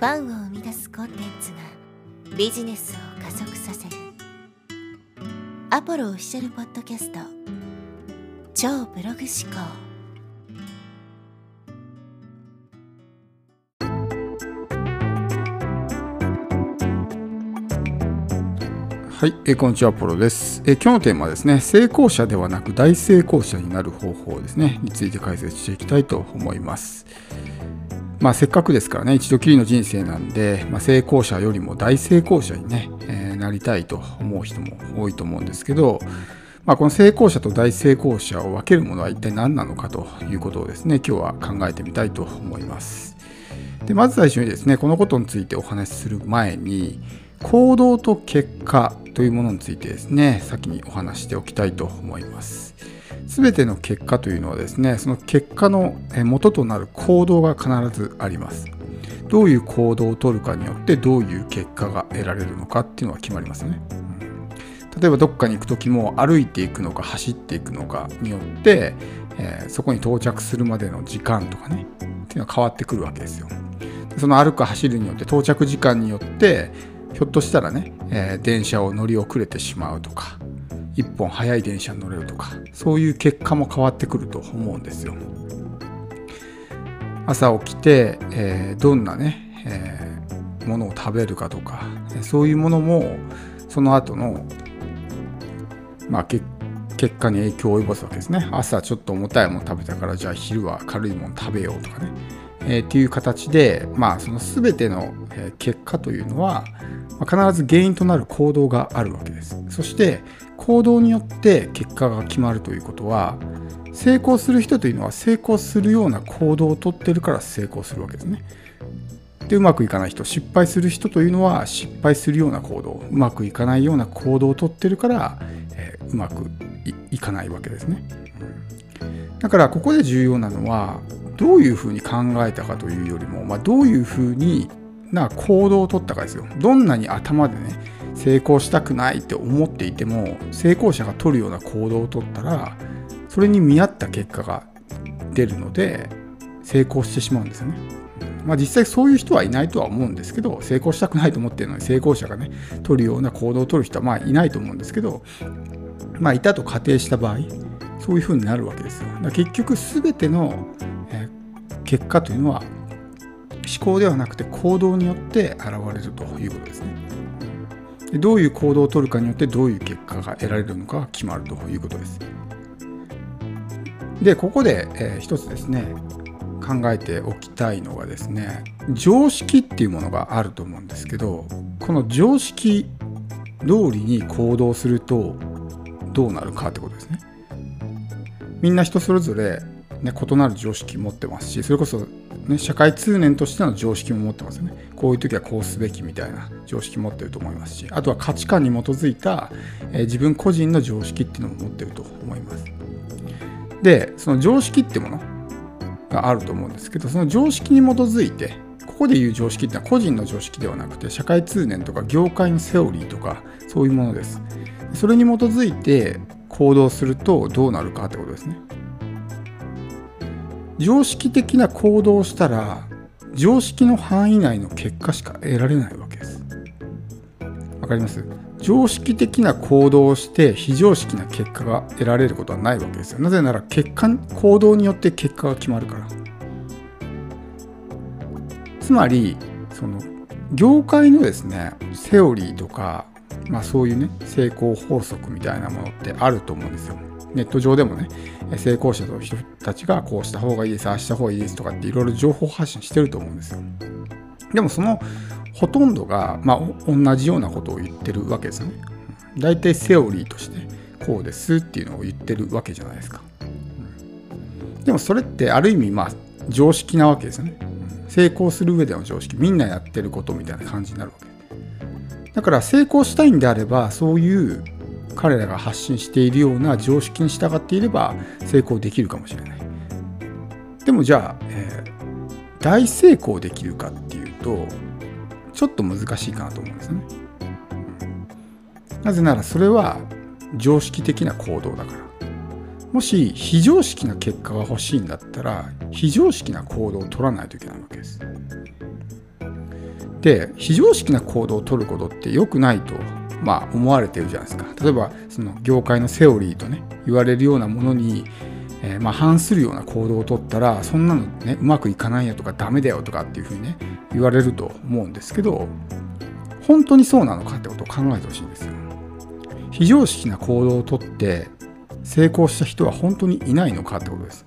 ファンを生み出すコンテンツがビジネスを加速させる。アポロオフィシャルポッドキャスト。超ブログ思考。はい、えーこんにちは、アポロです、えー今日のテーマはですね、成功者ではなく大成功者になる方法ですね、について解説していきたいと思います。まあ、せっかくですからね、一度きりの人生なんで、まあ、成功者よりも大成功者にね、えーなりたいと思う人も多いと思うんですけど、まあ、この成功者と大成功者を分けるものは一体何なのかということをですね、今日は考えてみたいと思います。でまず最初にですねこのことについてお話しする前に行動と結果というものについてですね先にお話しておきたいと思います全ての結果というのはですねその結果のえ元となる行動が必ずあります。どういう行動をとるかによってどういう結果が得られるのかっていうのが決まりますね。例えばどっかに行く時も歩いていくのか走っていくのかによって、えーそこに到着するまでの時間とかねっていうのは変わってくるわけですよ。その歩く走るによって到着時間によってひょっとしたらね、えー電車を乗り遅れてしまうとか一本早い電車に乗れるとかそういう結果も変わってくると思うんですよ。朝起きて、えーどんなね、えーものを食べるかとかそういうものもその後のまあ結結果に影響を及ぼすわけですね。朝ちょっと重たいもの食べたからじゃあ昼は軽いもの食べようとかね。えーっていう形で、まあ、その全ての、結果というのは、まあ必ず原因となる行動があるわけです。そして行動によって結果が決まるということは成功する人というのは成功するような行動をとってるから成功するわけですね。でうまくいかない人失敗する人というのは失敗するような行動うまくいかないような行動をとってるから、えーうまくいいかないわけですね。だからここで重要なのはどういうふうに考えたかというよりも、まあ、どういうふうにな行動を取ったかですよ。どんなに頭でね成功したくないって思っていても成功者が取るような行動を取ったらそれに見合った結果が出るので成功してしまうんですよね。まあ、実際そういう人はいないとは思うんですけど成功したくないと思っているのに成功者がね取るような行動を取る人はまあいないと思うんですけどまあいたと仮定した場合そういうふうになるわけですよ。だ結局全ての、結果というのは思考ではなくて行動によって現れるということですね。でどういう行動を取るかによってどういう結果が得られるのかが決まるということです。でここで、えー一つですね考えておきたいのがですね常識っていうものがあると思うんですけどこの常識通りに行動するとどうなるかってことですね。みんな人それぞれ、ね、異なる常識持ってますしそれこそ、ね、社会通念としての常識も持ってますよね。こういう時はこうすべきみたいな常識持ってると思いますしあとは価値観に基づいた、えー自分個人の常識っていうのも持ってると思います。でその常識ってものがあると思うんですけどその常識に基づいてここで言う常識ってのは個人の常識ではなくて社会通念とか業界のセオリーとかそういうものです。それに基づいて行動するとどうなるかってことですね。常識的な行動をしたら常識の範囲内の結果しか得られないわけです。わかります？常識的な行動をして非常識な結果が得られることはないわけですよ。なぜなら結果行動によって結果が決まるから。つまりその業界のですねセオリーとか、まあ、そういうね成功法則みたいなものってあると思うんですよ。ネット上でもね成功者の人たちがこうした方がいいですああした方がいいですとかっていろいろ情報発信してると思うんですよ。でもそのほとんどが、まあ、同じようなことを言ってるわけですよね。大体セオリーとしてこうですっていうのを言ってるわけじゃないですか。でもそれってある意味まあ常識なわけですよね。成功する上での常識。みんなやってることみたいな感じになるわけ。だから成功したいんであればそういう彼らが発信しているような常識に従っていれば成功できるかもしれない。でもじゃあ、えー大成功できるかっていうとちょっと難しいかなと思うんですね、なぜならそれは常識的な行動だから。もし非常識な結果が欲しいんだったら非常識な行動を取らないといけないわけです。で非常識な行動を取ることって良くないと、まあ、思われてるじゃないですか。例えばその業界のセオリーとね言われるようなものに、えー、まあ、反するような行動を取ったらそんなのねうまくいかないよとかダメだよとかっていうふうにね言われると思うんですけど本当にそうなのかってことを考えてほしいんですよ。非常識な行動をとって成功した人は本当にいないのかってことです。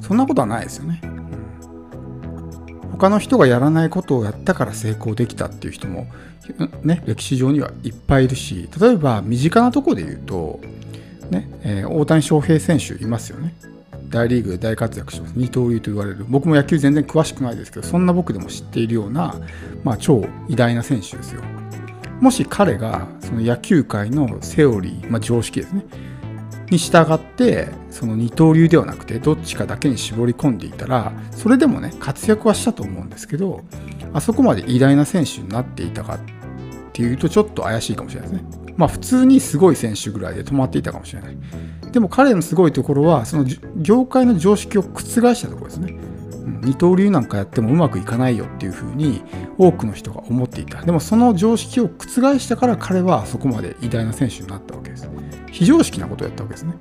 そんなことはないですよね、他の人がやらないことをやったから成功できたっていう人もね歴史上にはいっぱいいるし例えば身近なとこで言うとね、えー、大谷翔平選手いますよね。大リーグで大活躍します。二刀流と言われる。僕も野球全然詳しくないですけどそんな僕でも知っているような、まあ、超偉大な選手ですよ。もし彼がその野球界のセオリー、まあ、常識ですね。に従ってその二刀流ではなくてどっちかだけに絞り込んでいたらそれでもね活躍はしたと思うんですけどあそこまで偉大な選手になっていたかっていうとちょっと怪しいかもしれないですね。まあ普通にすごい選手ぐらいで止まっていたかもしれない。でも彼のすごいところはその業界の常識を覆したところですね。二刀流なんかやってもうまくいかないよっていうふうに多くの人が思っていた。でもその常識を覆したから彼はそこまで偉大な選手になったわけです。非常識なことをやったわけですね、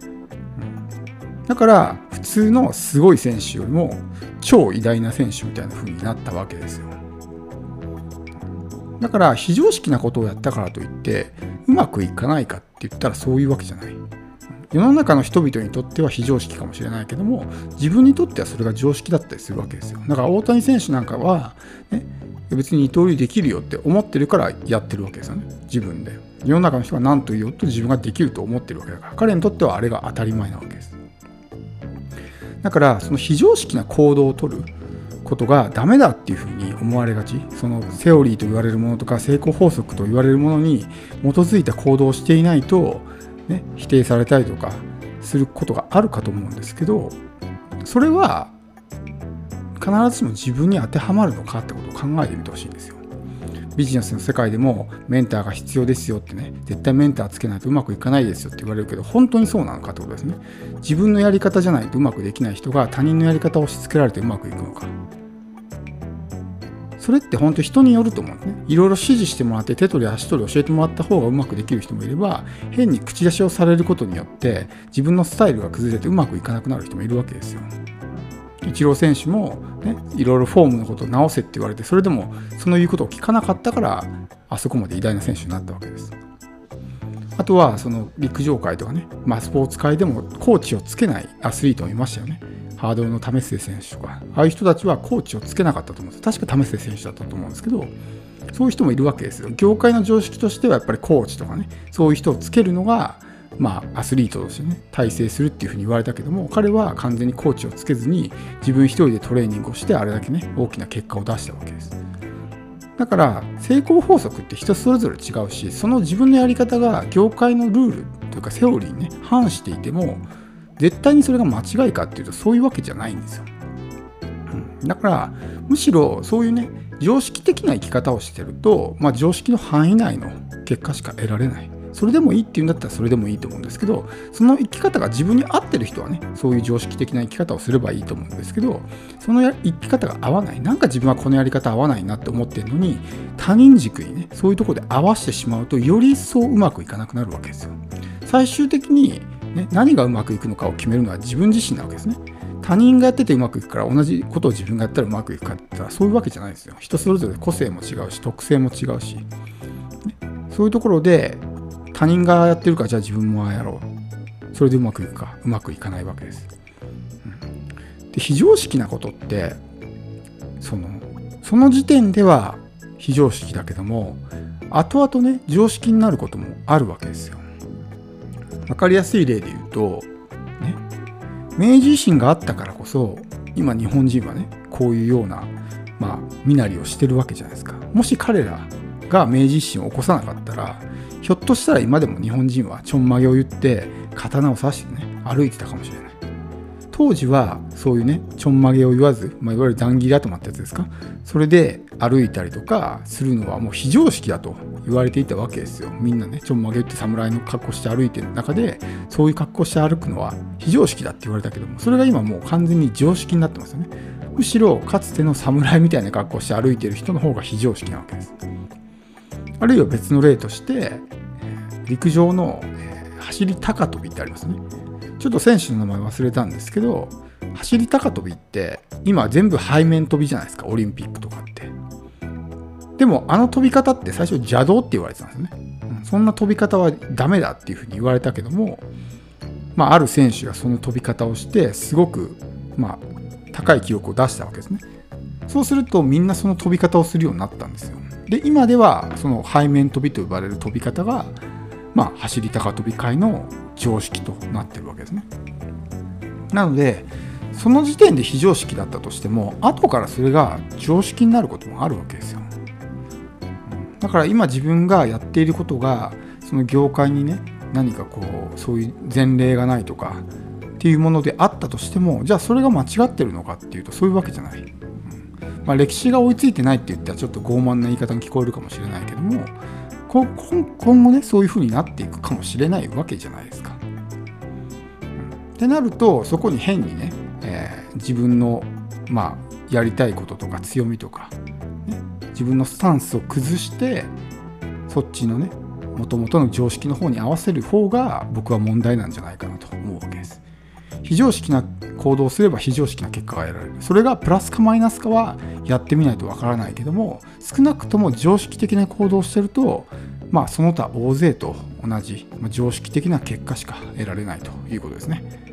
だから普通のすごい選手よりも超偉大な選手みたいな風になったわけですよ。だから非常識なことをやったからといってうまくいかないかって言ったらそういうわけじゃない。世の中の人々にとっては非常識かもしれないけども自分にとってはそれが常識だったりするわけですよ。だから大谷選手なんかは、ね、別に二刀流できるよって思ってるからやってるわけですよね。自分で。世の中の人が何と言おうと自分ができると思ってるわけだから彼にとってはあれが当たり前なわけですだからその非常識な行動をとることがダメだっていうふうに思われがちそのセオリーと言われるものとか成功法則と言われるものに基づいた行動をしていないとね、否定されたりとかすることがあるかと思うんですけどそれは必ずしも自分に当てはまるのかってことを考えてみてほしいんですよ。ビジネスの世界でもメンターが必要ですよってね絶対メンターつけないとうまくいかないですよって言われるけど本当にそうなのかってことですね自分のやり方じゃないとうまくできない人が他人のやり方を押し付けられてうまくいくのかそれって本当人によると思うね。いろいろ指示してもらって手取り足取り教えてもらった方がうまくできる人もいれば変に口出しをされることによって自分のスタイルが崩れてうまくいかなくなる人もいるわけですよ。イチロー選手も、ね、いろいろフォームのことを直せって言われてそれでもその言うことを聞かなかったからあそこまで偉大な選手になったわけです。あとはその陸上界とかね、まあ、スポーツ界でもコーチをつけないアスリートもいましたよね。ハードルの為末選手とか、ああいう人たちはコーチをつけなかったと思うんです。確か為末選手だったと思うんですけど、そういう人もいるわけですよ。業界の常識としてはやっぱりコーチとかね、そういう人をつけるのが、まあ、アスリートとしてね、体制するっていうふうに言われたけども、彼は完全にコーチをつけずに、自分一人でトレーニングをして、あれだけね、大きな結果を出したわけです。だから、成功法則って人それぞれ違うし、その自分のやり方が業界のルールというかセオリーにね、反していても、絶対にそれが間違いかっていうとそういうわけじゃないんですよ。うん、だからむしろそういうね常識的な生き方をしてると、まあ、常識の範囲内の結果しか得られない。それでもいいっていうんだったらそれでもいいと思うんですけどその生き方が自分に合ってる人はねそういう常識的な生き方をすればいいと思うんですけどその生き方が合わないなんか自分はこのやり方合わないなって思ってるのに他人軸にねそういうとこで合わせてしまうとより一層うまくいかなくなるわけですよ最終的にね、何がうまくいくのかを決めるのは自分自身なわけですね。他人がやっててうまくいくから同じことを自分がやったらうまくいくかって言ったらそういうわけじゃないですよ。人それぞれ個性も違うし特性も違うし、ね、そういうところで他人がやってるからじゃあ自分もああやろう。それでうまくいくかうまくいかないわけです。うん、で非常識なことってそのその時点では非常識だけども後々ね常識になることもあるわけですよ。分かりやすい例で言うと、ね、明治維新があったからこそ今日本人はねこういうような、まあ、身なりをしてるわけじゃないですかもし彼らが明治維新を起こさなかったらひょっとしたら今でも日本人はちょんまげを言って刀を刺してね歩いてたかもしれない。当時はそういうねちょんまげを言わず、まあ、いわゆる断切り頭ってやつですか？それで歩いたりとかするのはもう非常識だと言われていたわけですよ。みんなねちょんまげって侍の格好して歩いてる中でそういう格好して歩くのは非常識だって言われたけどもそれが今もう完全に常識になってますよね。むしろかつての侍みたいな格好して歩いてる人の方が非常識なわけです。あるいは別の例として陸上の走り高跳びってありますね。ちょっと選手の名前忘れたんですけど走り高跳びって今全部背面跳びじゃないですかオリンピックとかって。でもあの飛び方って最初邪道って言われてたんですね、うん、そんな飛び方はダメだっていうふうに言われたけどもまあ、ある選手がその飛び方をしてすごく、まあ、高い記録を出したわけですね。そうするとみんなその飛び方をするようになったんですよ。で今ではその背面飛びと呼ばれる飛び方が、まあ、走り高跳び界の常識となってるわけですね。なのでその時点で非常識だったとしても後からそれが常識になることもあるわけですよ。だから今自分がやっていることがその業界にね何かこうそういう前例がないとかっていうものであったとしてもじゃあそれが間違ってるのかっていうとそういうわけじゃない、まあ、歴史が追いついてないって言ったらちょっと傲慢な言い方に聞こえるかもしれないけども今後ねそういう風になっていくかもしれないわけじゃないですか。うん、ってなるとそこに変にね、えー、自分のまあやりたいこととか強みとか、ね、自分のスタンスを崩してそっちのねもともとの常識の方に合わせる方が僕は問題なんじゃないかなと思うわけです。非常識な行動をすれば非常識な結果が得られる。それがプラスかマイナスかはやってみないとわからないけども、少なくとも常識的な行動をしてると、まあその他大勢と同じ、常識的な結果しか得られないということですね。